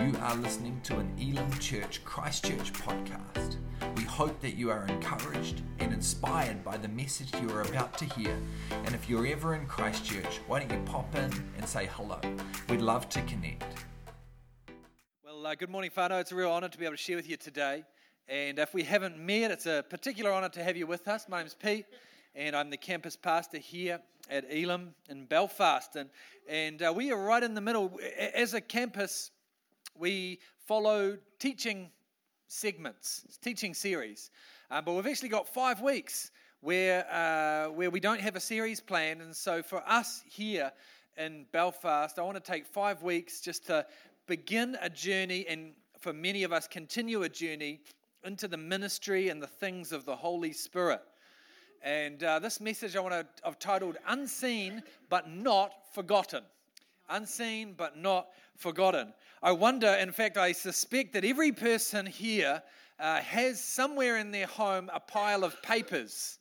You are listening to an Elim Church Christchurch podcast. We hope that you are encouraged and inspired by the message you are about to hear. And if you're ever in Christchurch, why don't you pop in and say hello? We'd love to connect. Well, uh, good morning, whānau. It's a real honour to be able to share with you today. And if we haven't met, it's a particular honour to have you with us. My name's Pete, and I'm the campus pastor here at Elim in Belfast. And, and uh, we are right in the middle. As a campus, we follow teaching segments, teaching series. Uh, but we've actually got five weeks where, uh, where we don't have a series planned. And so for us here in Belfast, I want to take five weeks just to begin a journey and for many of us continue a journey into the ministry and the things of the Holy Spirit. And uh, this message I want to, I've titled Unseen but Not Forgotten. Unseen but not forgotten. I wonder, in fact, I suspect that every person here uh, has somewhere in their home a pile of papers.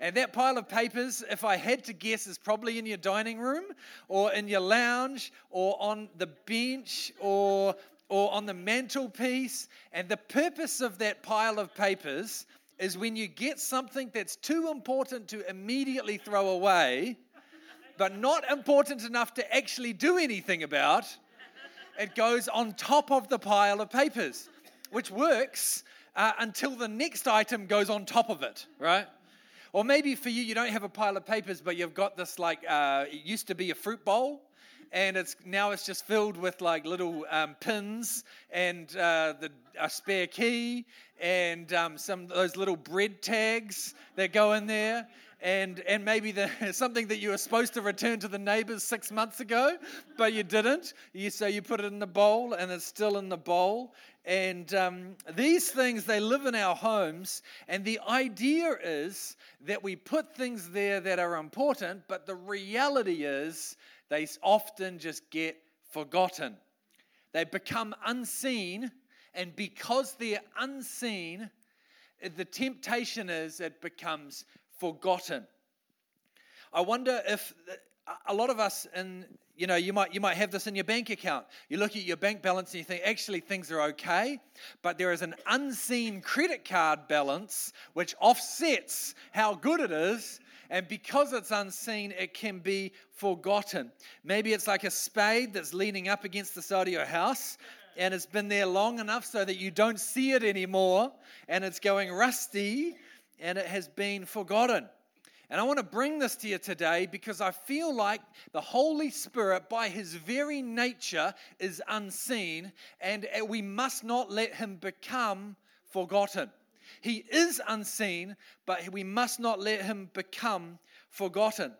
And that pile of papers, if I had to guess, is probably in your dining room or in your lounge or on the bench or, or on the mantelpiece. And the purpose of that pile of papers is when you get something that's too important to immediately throw away, but not important enough to actually do anything about, it goes on top of the pile of papers, which works uh, until the next item goes on top of it, right? Or maybe for you, you don't have a pile of papers, but you've got this like, uh, it used to be a fruit bowl, and it's now it's just filled with like little um, pins and uh, the, a spare key and um, some those little bread tags that go in there and, and maybe the, something that you were supposed to return to the neighbors six months ago, but you didn't. You, so you put it in the bowl, and it's still in the bowl. And um, these things, they live in our homes. And the idea is that we put things there that are important, but the reality is they often just get forgotten. They become unseen. And because they're unseen, the temptation is it becomes forgotten. I wonder if uh, a lot of us in you know you might you might have this in your bank account you look at your bank balance and you think actually things are okay but there is an unseen credit card balance which offsets how good it is and because it's unseen it can be forgotten maybe it's like a spade that's leaning up against the side of your house and it's been there long enough so that you don't see it anymore and it's going rusty and it has been forgotten. And I want to bring this to you today because I feel like the Holy Spirit, by his very nature, is unseen, and we must not let him become forgotten. He is unseen, but we must not let him become forgotten.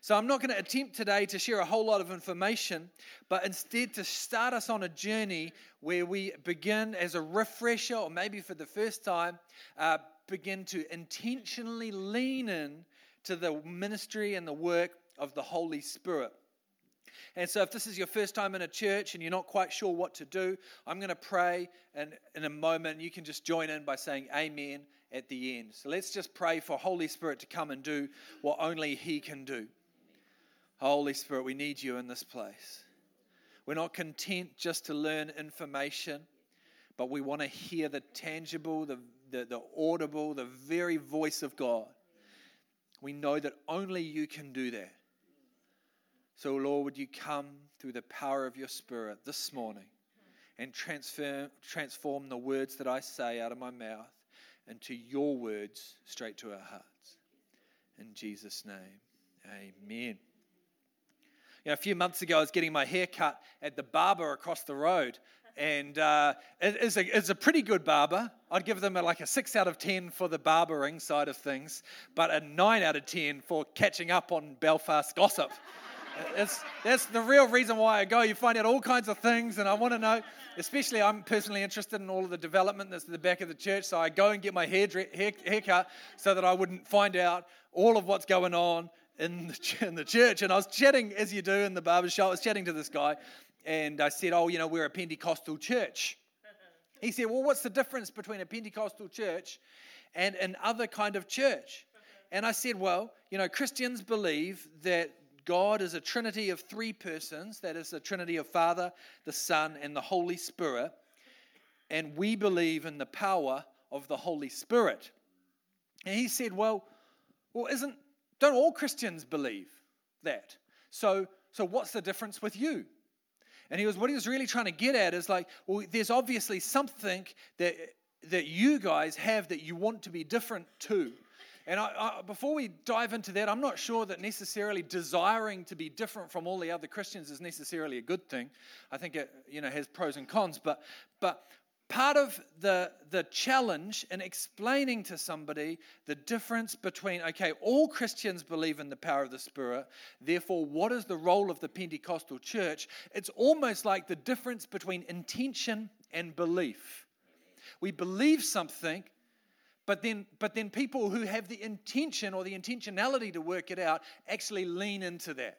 So, I'm not going to attempt today to share a whole lot of information, but instead to start us on a journey where we begin as a refresher, or maybe for the first time, uh, begin to intentionally lean in to the ministry and the work of the Holy Spirit. And so, if this is your first time in a church and you're not quite sure what to do, I'm going to pray and in a moment. You can just join in by saying Amen at the end. So, let's just pray for Holy Spirit to come and do what only He can do. Holy Spirit, we need you in this place. We're not content just to learn information, but we want to hear the tangible, the the, the audible, the very voice of God. We know that only you can do that. So, Lord, would you come through the power of your Spirit this morning and transform, transform the words that I say out of my mouth into your words straight to our hearts. In Jesus' name, amen. You know, a few months ago, I was getting my hair cut at the barber across the road, and uh, it's, a, it's a pretty good barber. I'd give them a, like a 6 out of 10 for the barbering side of things, but a 9 out of 10 for catching up on Belfast gossip. It's, that's the real reason why I go. You find out all kinds of things, and I want to know, especially I'm personally interested in all of the development that's at the back of the church, so I go and get my hair, hair, haircut so that I wouldn't find out all of what's going on in the, in the church. And I was chatting, as you do in the barber shop, I was chatting to this guy, and I said, Oh, you know, we're a Pentecostal church. He said, Well, what's the difference between a Pentecostal church and an other kind of church? And I said, Well, you know, Christians believe that God is a trinity of three persons that is, a trinity of Father, the Son, and the Holy Spirit. And we believe in the power of the Holy Spirit. And he said, Well, well, isn't don't all Christians believe that? So, so what's the difference with you? And he was what he was really trying to get at is like, well, there's obviously something that that you guys have that you want to be different to. And I, I, before we dive into that, I'm not sure that necessarily desiring to be different from all the other Christians is necessarily a good thing. I think it you know has pros and cons, but but part of the, the challenge in explaining to somebody the difference between, okay, all Christians believe in the power of the Spirit, therefore, what is the role of the Pentecostal church? It's almost like the difference between intention and belief. We believe something, but then, but then people who have the intention or the intentionality to work it out actually lean into that.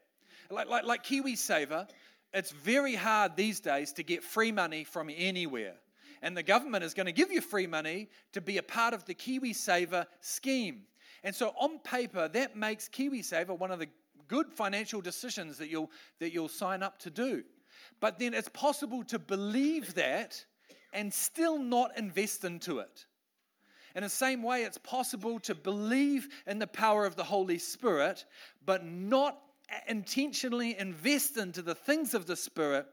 Like, like, like KiwiSaver, it's very hard these days to get free money from anywhere and the government is going to give you free money to be a part of the KiwiSaver scheme. And so, on paper, that makes KiwiSaver one of the good financial decisions that you'll, that you'll sign up to do. But then it's possible to believe that and still not invest into it. In the same way, it's possible to believe in the power of the Holy Spirit, but not intentionally invest into the things of the Spirit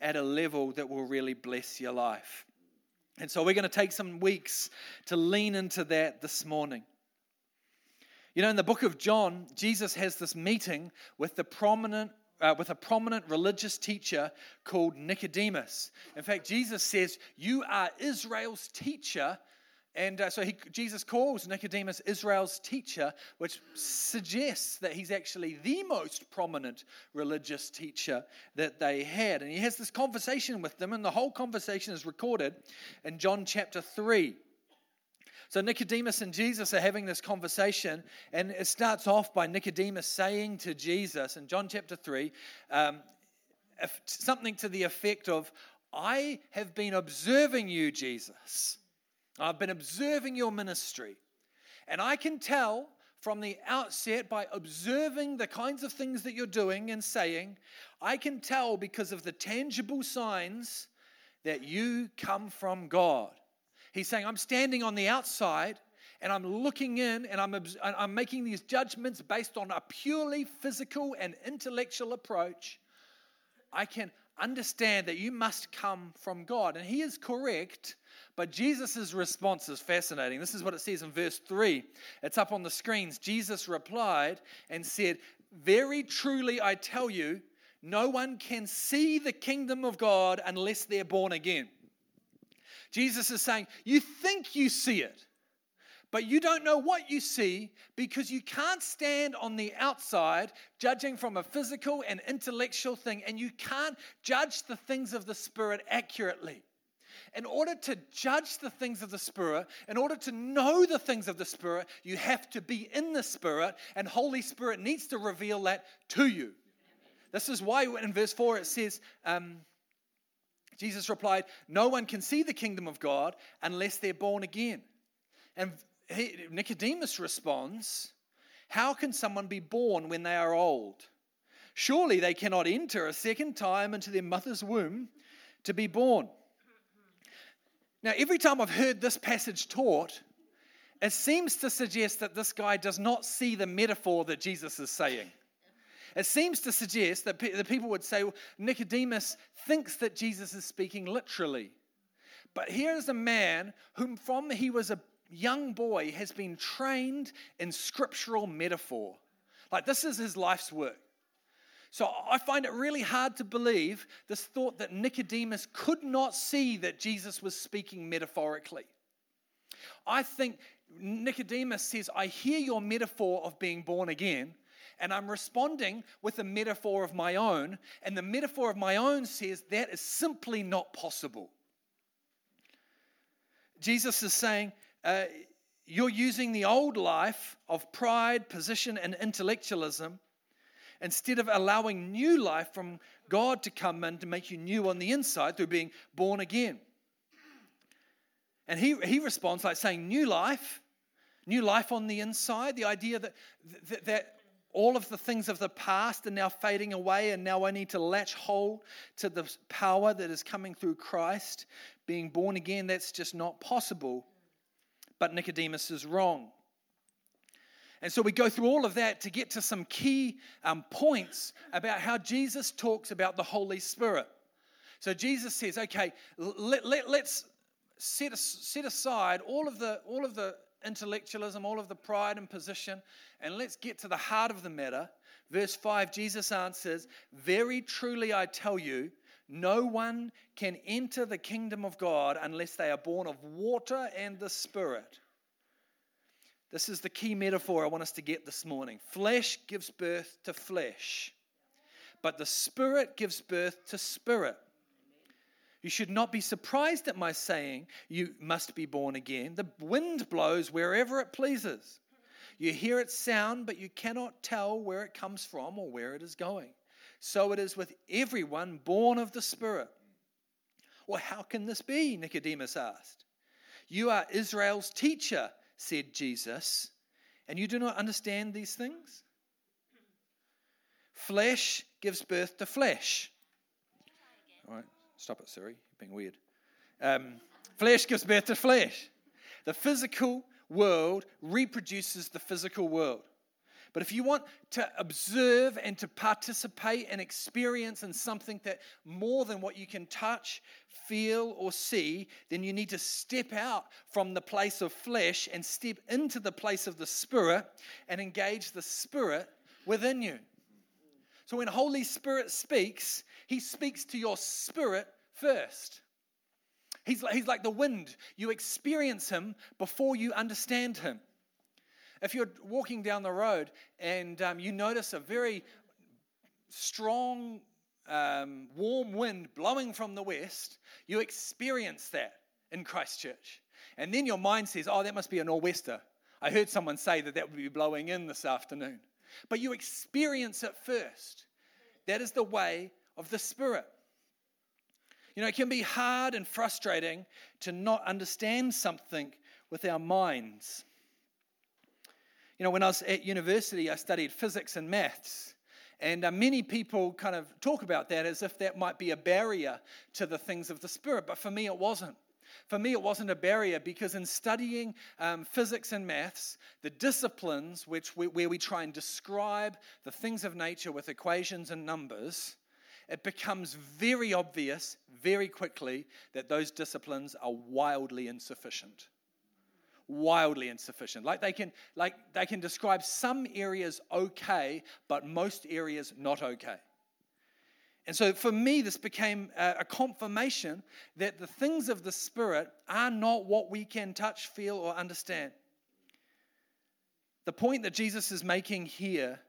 at a level that will really bless your life. And so we're going to take some weeks to lean into that this morning. You know, in the book of John, Jesus has this meeting with the prominent uh, with a prominent religious teacher called Nicodemus. In fact, Jesus says, "You are Israel's teacher." And uh, so he, Jesus calls Nicodemus Israel's teacher, which suggests that he's actually the most prominent religious teacher that they had. And he has this conversation with them, and the whole conversation is recorded in John chapter 3. So Nicodemus and Jesus are having this conversation, and it starts off by Nicodemus saying to Jesus in John chapter 3 um, something to the effect of, I have been observing you, Jesus. I've been observing your ministry, and I can tell from the outset by observing the kinds of things that you're doing and saying, I can tell because of the tangible signs that you come from God. He's saying, I'm standing on the outside and I'm looking in and I'm, I'm making these judgments based on a purely physical and intellectual approach. I can understand that you must come from God. And he is correct but Jesus' response is fascinating. This is what it says in verse 3. It's up on the screens. Jesus replied and said, Very truly I tell you, no one can see the kingdom of God unless they're born again. Jesus is saying, You think you see it, but you don't know what you see because you can't stand on the outside judging from a physical and intellectual thing, and you can't judge the things of the Spirit accurately in order to judge the things of the Spirit, in order to know the things of the Spirit, you have to be in the Spirit, and Holy Spirit needs to reveal that to you. This is why in verse 4 it says, um, Jesus replied, No one can see the kingdom of God unless they're born again. And he, Nicodemus responds, How can someone be born when they are old? Surely they cannot enter a second time into their mother's womb to be born. Now, every time I've heard this passage taught, it seems to suggest that this guy does not see the metaphor that Jesus is saying. It seems to suggest that the people would say, well, Nicodemus thinks that Jesus is speaking literally. But here is a man whom, from he was a young boy, has been trained in scriptural metaphor. Like, this is his life's work. So I find it really hard to believe this thought that Nicodemus could not see that Jesus was speaking metaphorically. I think Nicodemus says, I hear your metaphor of being born again, and I'm responding with a metaphor of my own, and the metaphor of my own says that is simply not possible. Jesus is saying, uh, You're using the old life of pride, position, and intellectualism instead of allowing new life from God to come in to make you new on the inside through being born again. And he, he responds like saying, New life, new life on the inside, the idea that, that, that all of the things of the past are now fading away, and now I need to latch hold to the power that is coming through Christ, being born again. That's just not possible. But Nicodemus is wrong. And so we go through all of that to get to some key um, points about how Jesus talks about the Holy Spirit. So Jesus says, okay, let, let, let's set, set aside all of, the, all of the intellectualism, all of the pride and position, and let's get to the heart of the matter. Verse 5, Jesus answers, Very truly I tell you, no one can enter the kingdom of God unless they are born of water and the Spirit. This is the key metaphor I want us to get this morning. Flesh gives birth to flesh, but the Spirit gives birth to spirit. You should not be surprised at my saying, You must be born again. The wind blows wherever it pleases. You hear its sound, but you cannot tell where it comes from or where it is going. So it is with everyone born of the Spirit. Well, how can this be? Nicodemus asked. You are Israel's teacher, said Jesus, and you do not understand these things? Flesh gives birth to flesh. All right. Stop it, Siri. You're being weird. Um, flesh gives birth to flesh. The physical world reproduces the physical world. But if you want to observe and to participate and experience in something that more than what you can touch, feel, or see, then you need to step out from the place of flesh and step into the place of the Spirit and engage the Spirit within you. So when Holy Spirit speaks, he speaks to your spirit first. He's like, he's like the wind. You experience him before you understand him. If you're walking down the road and um, you notice a very strong, um, warm wind blowing from the west, you experience that in Christchurch. And then your mind says, oh, that must be a nor'wester. I heard someone say that that would be blowing in this afternoon. But you experience it first. That is the way of the Spirit. You know, it can be hard and frustrating to not understand something with our minds. You know, when I was at university, I studied physics and maths. And uh, many people kind of talk about that as if that might be a barrier to the things of the Spirit. But for me, it wasn't. For me, it wasn't a barrier because in studying um, physics and maths, the disciplines which we, where we try and describe the things of nature with equations and numbers, it becomes very obvious very quickly that those disciplines are wildly insufficient wildly insufficient like they can like they can describe some areas okay but most areas not okay and so for me, this became a confirmation that the things of the Spirit are not what we can touch, feel, or understand. The point that Jesus is making here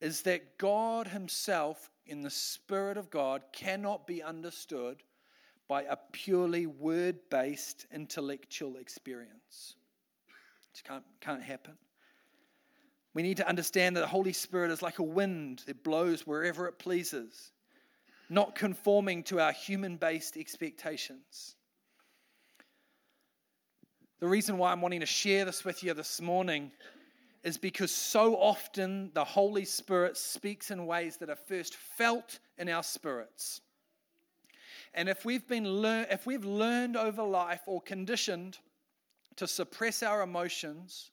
is that God Himself, in the Spirit of God, cannot be understood by a purely word based intellectual experience. It can't, can't happen. We need to understand that the Holy Spirit is like a wind that blows wherever it pleases not conforming to our human based expectations. The reason why I'm wanting to share this with you this morning is because so often the Holy Spirit speaks in ways that are first felt in our spirits. And if we've been lear- if we've learned over life or conditioned to suppress our emotions,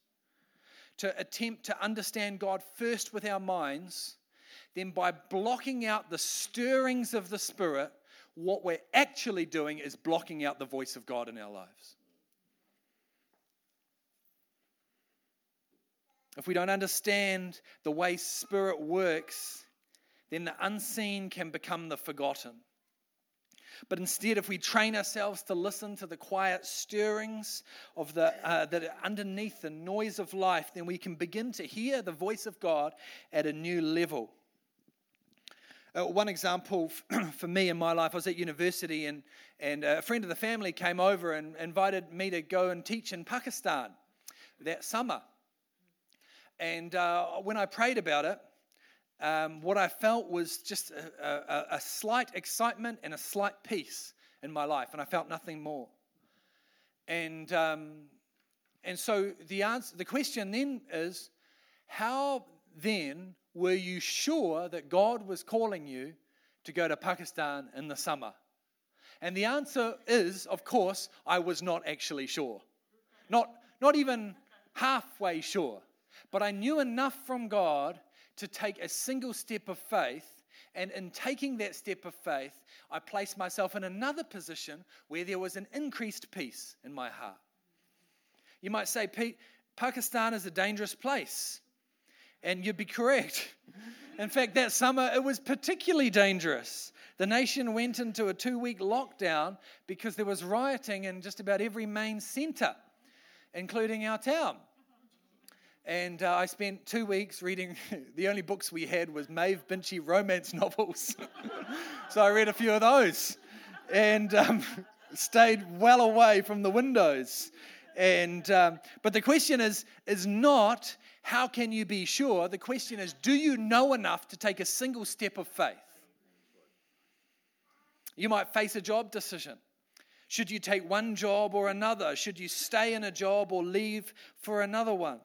to attempt to understand God first with our minds, then by blocking out the stirrings of the Spirit, what we're actually doing is blocking out the voice of God in our lives. If we don't understand the way Spirit works, then the unseen can become the forgotten. But instead, if we train ourselves to listen to the quiet stirrings of the uh, that are underneath the noise of life, then we can begin to hear the voice of God at a new level. Uh, one example for me in my life, I was at university and, and a friend of the family came over and invited me to go and teach in Pakistan that summer. And uh, when I prayed about it, um, what I felt was just a, a, a slight excitement and a slight peace in my life, and I felt nothing more. And, um, and so the, answer, the question then is how then were you sure that God was calling you to go to Pakistan in the summer? And the answer is, of course, I was not actually sure. Not, not even halfway sure. But I knew enough from God to take a single step of faith. And in taking that step of faith, I placed myself in another position where there was an increased peace in my heart. You might say, Pete, Pakistan is a dangerous place. And you'd be correct. In fact, that summer it was particularly dangerous. The nation went into a two week lockdown because there was rioting in just about every main centre, including our town. And uh, I spent two weeks reading, the only books we had was Maeve Binchy romance novels. so I read a few of those and um, stayed well away from the windows. And, um, but the question is, is not how can you be sure? The question is, do you know enough to take a single step of faith? You might face a job decision. Should you take one job or another? Should you stay in a job or leave for another one?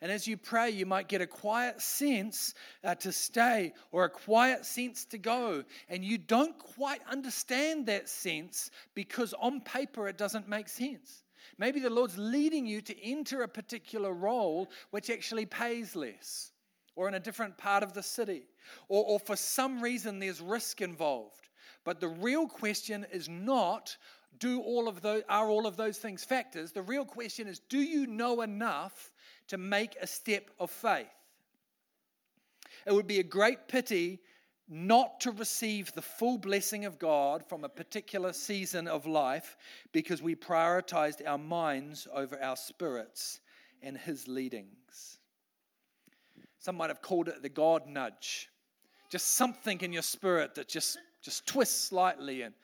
And as you pray, you might get a quiet sense uh, to stay or a quiet sense to go. And you don't quite understand that sense because on paper it doesn't make sense. Maybe the Lord's leading you to enter a particular role which actually pays less or in a different part of the city, or, or for some reason there's risk involved. But the real question is not do all of those are all of those things factors the real question is do you know enough to make a step of faith it would be a great pity not to receive the full blessing of God from a particular season of life because we prioritized our minds over our spirits and His leadings. Some might have called it the God nudge. Just something in your spirit that just, just twists slightly and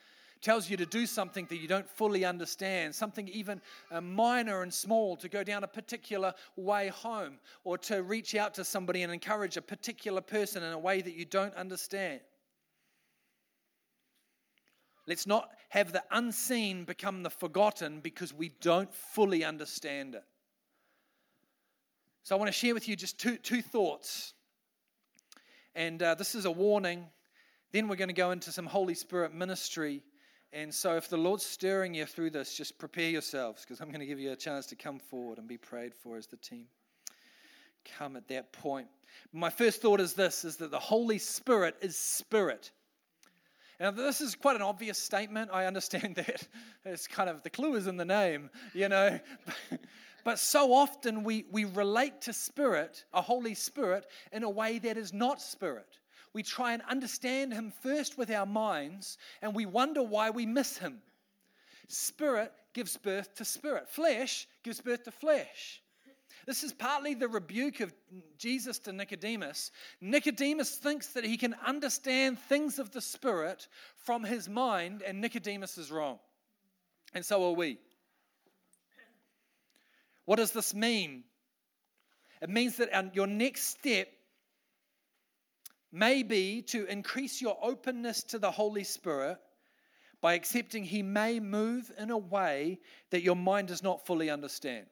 tells you to do something that you don't fully understand, something even uh, minor and small, to go down a particular way home, or to reach out to somebody and encourage a particular person in a way that you don't understand. Let's not have the unseen become the forgotten because we don't fully understand it. So, I want to share with you just two, two thoughts. And uh, this is a warning. Then we're going to go into some Holy Spirit ministry and so, if the Lord's stirring you through this, just prepare yourselves because I'm going to give you a chance to come forward and be prayed for as the team come at that point. My first thought is this is that the Holy Spirit is spirit. Now, this is quite an obvious statement. I understand that. It's kind of the clue is in the name, you know. but so often we, we relate to spirit, a Holy Spirit, in a way that is not spirit we try and understand Him first with our minds, and we wonder why we miss Him. Spirit gives birth to spirit, flesh gives birth to flesh. This is partly the rebuke of Jesus to Nicodemus. Nicodemus thinks that he can understand things of the Spirit from his mind, and Nicodemus is wrong. And so are we. What does this mean? It means that your next step may be to increase your openness to the Holy Spirit by accepting He may move in a way that your mind does not fully understand.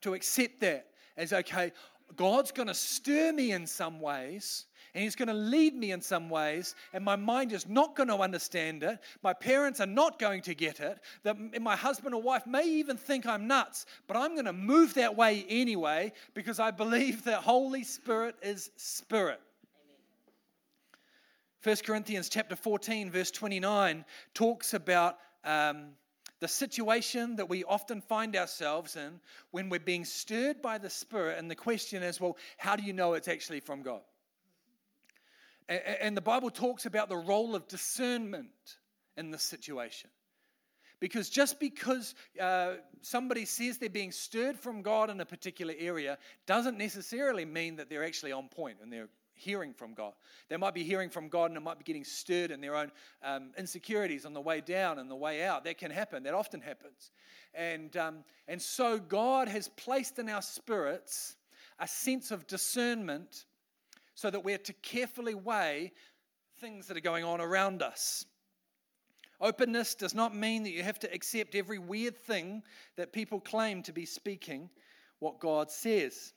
To accept that as okay, God's going to stir me in some ways, and He's going to lead me in some ways, and my mind is not going to understand it. My parents are not going to get it. That my husband or wife may even think I'm nuts, but I'm going to move that way anyway because I believe that Holy Spirit is Spirit. 1 Corinthians chapter 14, verse 29, talks about um, the situation that we often find ourselves in when we're being stirred by the Spirit. And the question is, well, how do you know it's actually from God? And the Bible talks about the role of discernment in this situation. Because just because uh, somebody says they're being stirred from God in a particular area doesn't necessarily mean that they're actually on point and they're hearing from God. They might be hearing from God and it might be getting stirred in their own um, insecurities on the way down and the way out. That can happen. That often happens. And, um, and so God has placed in our spirits a sense of discernment so that we're to carefully weigh things that are going on around us. Openness does not mean that you have to accept every weird thing that people claim to be speaking what God says.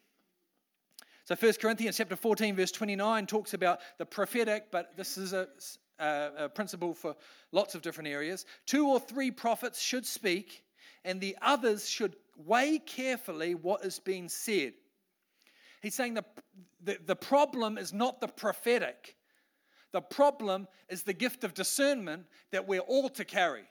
So 1 Corinthians chapter 14, verse 29 talks about the prophetic, but this is a, a, a principle for lots of different areas. Two or three prophets should speak, and the others should weigh carefully what is being said. He's saying the, the, the problem is not the prophetic. The problem is the gift of discernment that we're all to carry.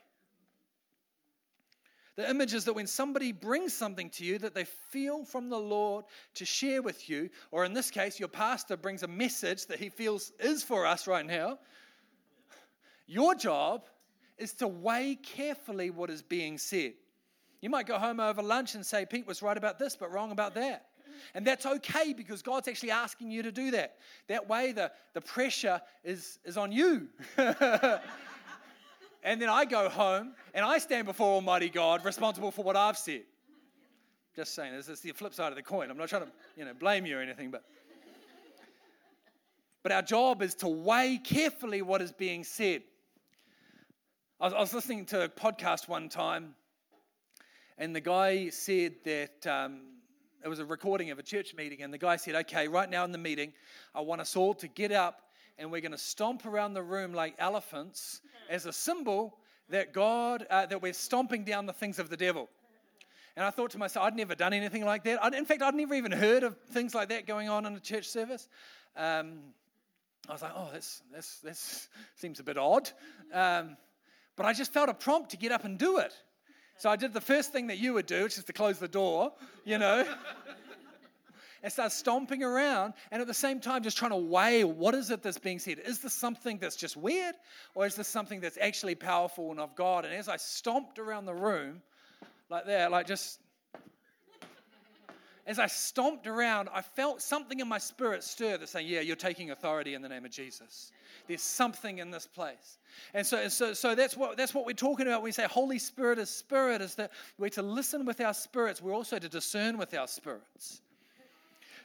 The image is that when somebody brings something to you that they feel from the Lord to share with you, or in this case, your pastor brings a message that he feels is for us right now, your job is to weigh carefully what is being said. You might go home over lunch and say, Pete was right about this, but wrong about that. And that's okay because God's actually asking you to do that. That way, the, the pressure is, is on you. And then I go home and I stand before Almighty God responsible for what I've said. Just saying, this is the flip side of the coin. I'm not trying to you know, blame you or anything, but. But our job is to weigh carefully what is being said. I was, I was listening to a podcast one time, and the guy said that um, it was a recording of a church meeting, and the guy said, Okay, right now in the meeting, I want us all to get up and we're going to stomp around the room like elephants as a symbol that God, uh, that we're stomping down the things of the devil. And I thought to myself, I'd never done anything like that. I'd, in fact, I'd never even heard of things like that going on in a church service. Um, I was like, oh, that's, that's, that's seems a bit odd. Um, but I just felt a prompt to get up and do it. So I did the first thing that you would do, which is to close the door, you know and start stomping around and at the same time just trying to weigh what is it that's being said. Is this something that's just weird or is this something that's actually powerful and of God? And as I stomped around the room like that, like just as I stomped around, I felt something in my spirit stir that's saying, Yeah, you're taking authority in the name of Jesus. There's something in this place. And so, so, so that's, what, that's what we're talking about when we say Holy Spirit is Spirit, is that we're to listen with our spirits. We're also to discern with our spirits.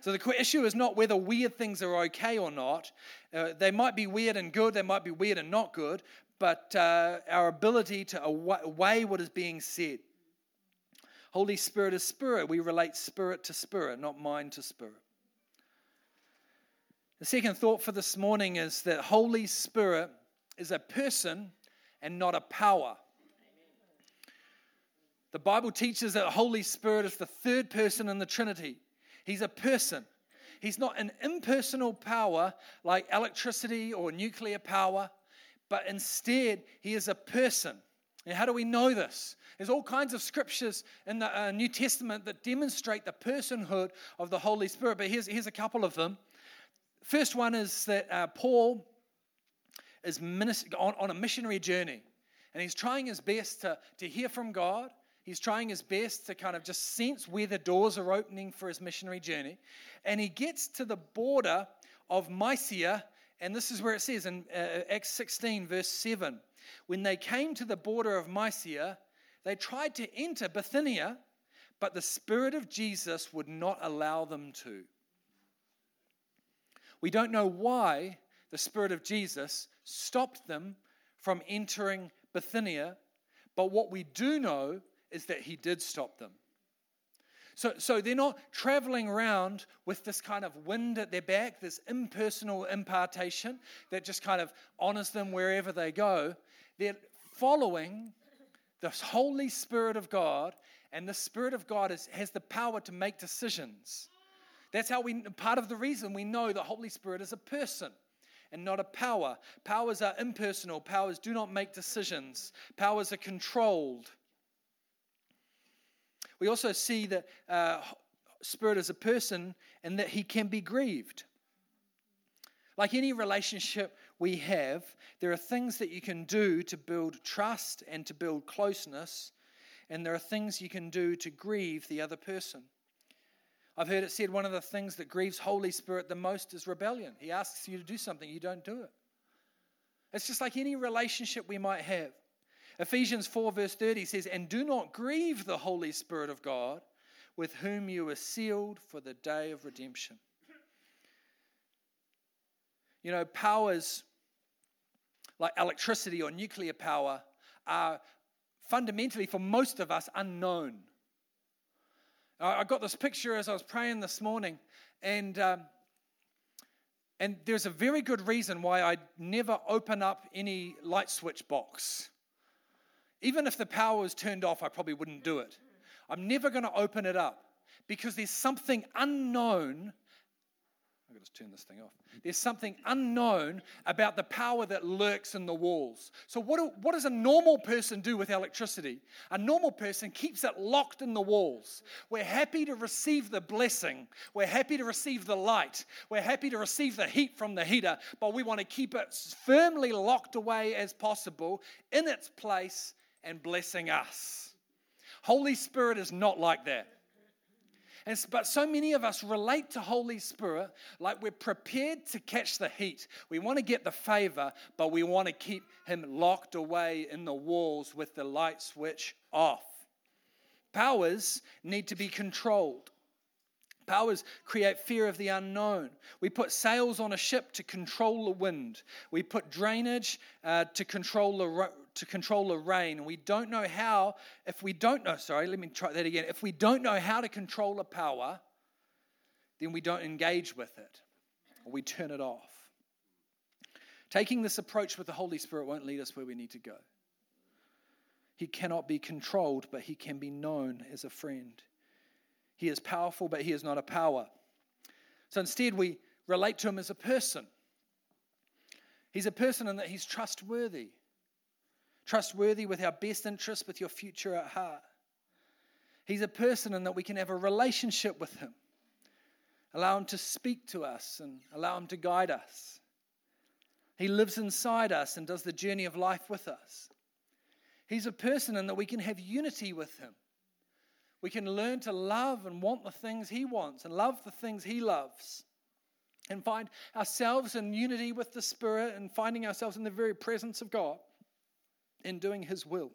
So the issue is not whether weird things are okay or not. Uh, they might be weird and good, they might be weird and not good, but uh, our ability to weigh what is being said. Holy Spirit is spirit. We relate spirit to spirit, not mind to spirit. The second thought for this morning is that Holy Spirit is a person and not a power. The Bible teaches that Holy Spirit is the third person in the Trinity. He's a person. He's not an impersonal power like electricity or nuclear power, but instead, he is a person. And how do we know this? There's all kinds of scriptures in the uh, New Testament that demonstrate the personhood of the Holy Spirit, but here's, here's a couple of them. First one is that uh, Paul is on, on a missionary journey, and he's trying his best to, to hear from God He's trying his best to kind of just sense where the doors are opening for his missionary journey. And he gets to the border of Mysia, and this is where it says in uh, Acts 16, verse 7. When they came to the border of Mysia, they tried to enter Bithynia, but the Spirit of Jesus would not allow them to. We don't know why the Spirit of Jesus stopped them from entering Bithynia, but what we do know is that he did stop them. So, so they're not traveling around with this kind of wind at their back, this impersonal impartation that just kind of honors them wherever they go. They're following the Holy Spirit of God, and the Spirit of God is, has the power to make decisions. That's how we, part of the reason we know the Holy Spirit is a person and not a power. Powers are impersonal, powers do not make decisions, powers are controlled. We also see that uh, Spirit is a person and that he can be grieved. Like any relationship we have, there are things that you can do to build trust and to build closeness, and there are things you can do to grieve the other person. I've heard it said one of the things that grieves Holy Spirit the most is rebellion. He asks you to do something, you don't do it. It's just like any relationship we might have. Ephesians 4, verse 30 says, And do not grieve the Holy Spirit of God, with whom you were sealed for the day of redemption. You know, powers like electricity or nuclear power are fundamentally, for most of us, unknown. I got this picture as I was praying this morning, and um, and there's a very good reason why I never open up any light switch box. Even if the power was turned off, I probably wouldn't do it. I'm never going to open it up because there's something unknown got to turn this thing off. There's something unknown about the power that lurks in the walls. So, what, do, what does a normal person do with electricity? A normal person keeps it locked in the walls. We're happy to receive the blessing, we're happy to receive the light, we're happy to receive the heat from the heater, but we want to keep it firmly locked away as possible in its place and blessing us. Holy Spirit is not like that. And, but so many of us relate to Holy Spirit like we're prepared to catch the heat. We want to get the favor, but we want to keep him locked away in the walls with the light switch off. Powers need to be controlled. Powers create fear of the unknown. We put sails on a ship to control the wind. We put drainage uh, to control the to control the rain. And we don't know how. If we don't know, sorry, let me try that again. If we don't know how to control a power, then we don't engage with it, or we turn it off. Taking this approach with the Holy Spirit won't lead us where we need to go. He cannot be controlled, but he can be known as a friend. He is powerful, but he is not a power. So instead, we relate to him as a person. He's a person in that he's trustworthy, trustworthy with our best interests, with your future at heart. He's a person in that we can have a relationship with him, allow him to speak to us, and allow him to guide us. He lives inside us and does the journey of life with us. He's a person in that we can have unity with him. We can learn to love and want the things He wants and love the things He loves and find ourselves in unity with the Spirit and finding ourselves in the very presence of God in doing His will.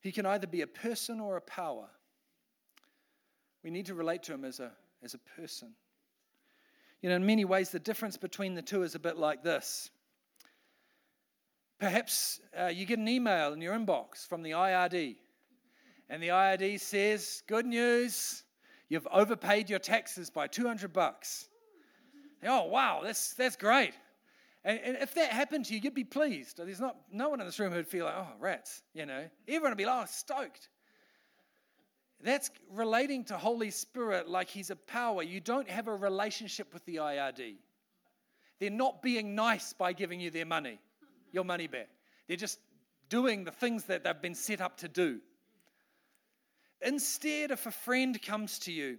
He can either be a person or a power. We need to relate to Him as a, as a person. You know, in many ways, the difference between the two is a bit like this. Perhaps uh, you get an email in your inbox from the IRD and the IRD says, Good news, you've overpaid your taxes by 200 bucks. Oh, wow, that's, that's great. And, and, if that happened to you, you'd be pleased. There's not no one in this room who'd feel like, oh, rats, you know. Everyone would be like, oh, stoked. That's relating to Holy Spirit like He's a power. You don't have a relationship with the IRD. They're not being nice by giving you their money, your money back. They're just doing the things that they've been set up to do. Instead, if a friend comes to you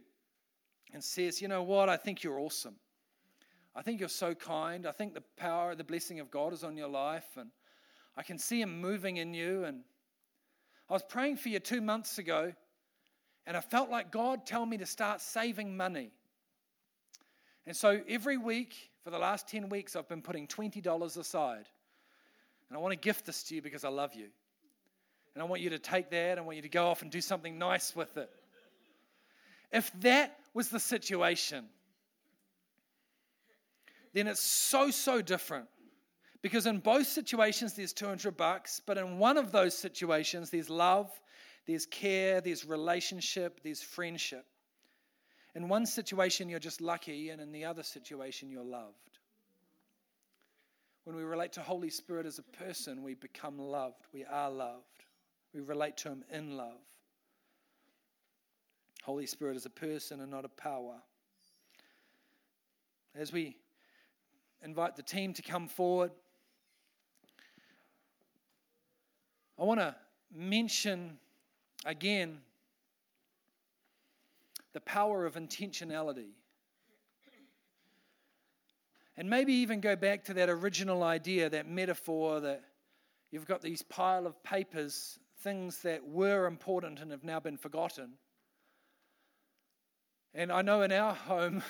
and says, You know what, I think you're awesome. I think you're so kind. I think the power, the blessing of God is on your life, and I can see Him moving in you. And I was praying for you two months ago, and I felt like God told me to start saving money. And so every week, for the last 10 weeks, I've been putting $20 aside. And I want to gift this to you because I love you. And I want you to take that. I want you to go off and do something nice with it. If that was the situation, then it's so, so different. Because in both situations, there's 200 bucks, but in one of those situations, there's love, there's care, there's relationship, there's friendship. In one situation, you're just lucky, and in the other situation, you're loved. When we relate to Holy Spirit as a person, we become loved. We are loved. We relate to Him in love. Holy Spirit is a person and not a power. As we invite the team to come forward, I want to mention again the power of intentionality. And maybe even go back to that original idea, that metaphor that you've got these pile of papers things that were important and have now been forgotten. And I know in our home,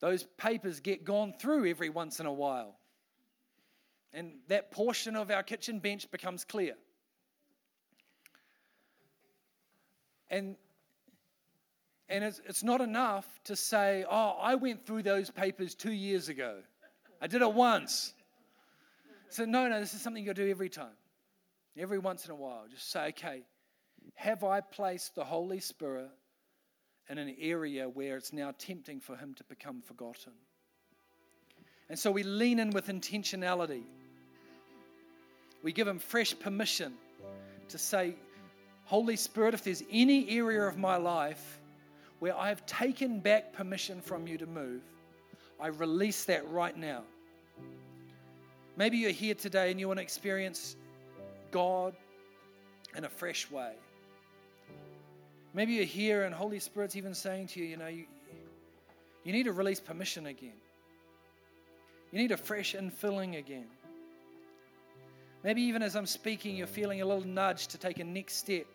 those papers get gone through every once in a while. And that portion of our kitchen bench becomes clear. And, and it's, it's not enough to say, oh, I went through those papers two years ago. I did it once. So, no, no, this is something you'll do every time. Every once in a while, just say, okay, Have I placed the Holy Spirit in an area where it's now tempting for him to become forgotten? And so we lean in with intentionality. We give him fresh permission to say, Holy Spirit, if there's any area of my life where I've taken back permission from you to move, I release that right now. Maybe you're here today and you want to experience God in a fresh way. Maybe you're here and Holy Spirit's even saying to you, you know, you, you need to release permission again. You need a fresh infilling again. Maybe even as I'm speaking, you're feeling a little nudge to take a next step.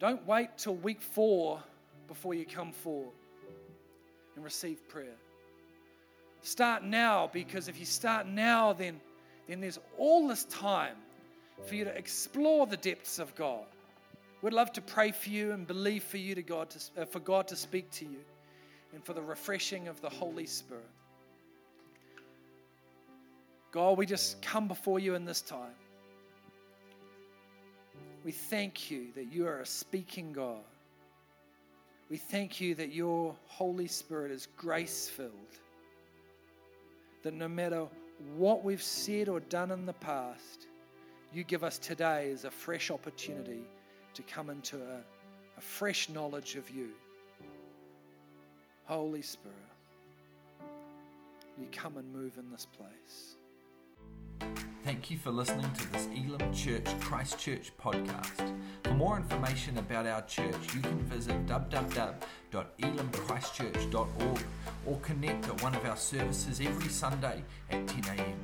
Don't wait till week four before you come forward and receive prayer. Start now because if you start now, then, then there's all this time for you to explore the depths of God. We'd love to pray for you and believe for you to God to, uh, for God to speak to you and for the refreshing of the Holy Spirit. God, we just come before you in this time. We thank you that you are a speaking God. We thank you that your Holy Spirit is grace filled. That no matter what we've said or done in the past, you give us today as a fresh opportunity to come into a, a fresh knowledge of you. Holy Spirit, you come and move in this place. Thank you for listening to this Elim Church Christchurch podcast. For more information about our church, you can visit www.elimchristchurch.org or connect at one of our services every Sunday at 10 a.m.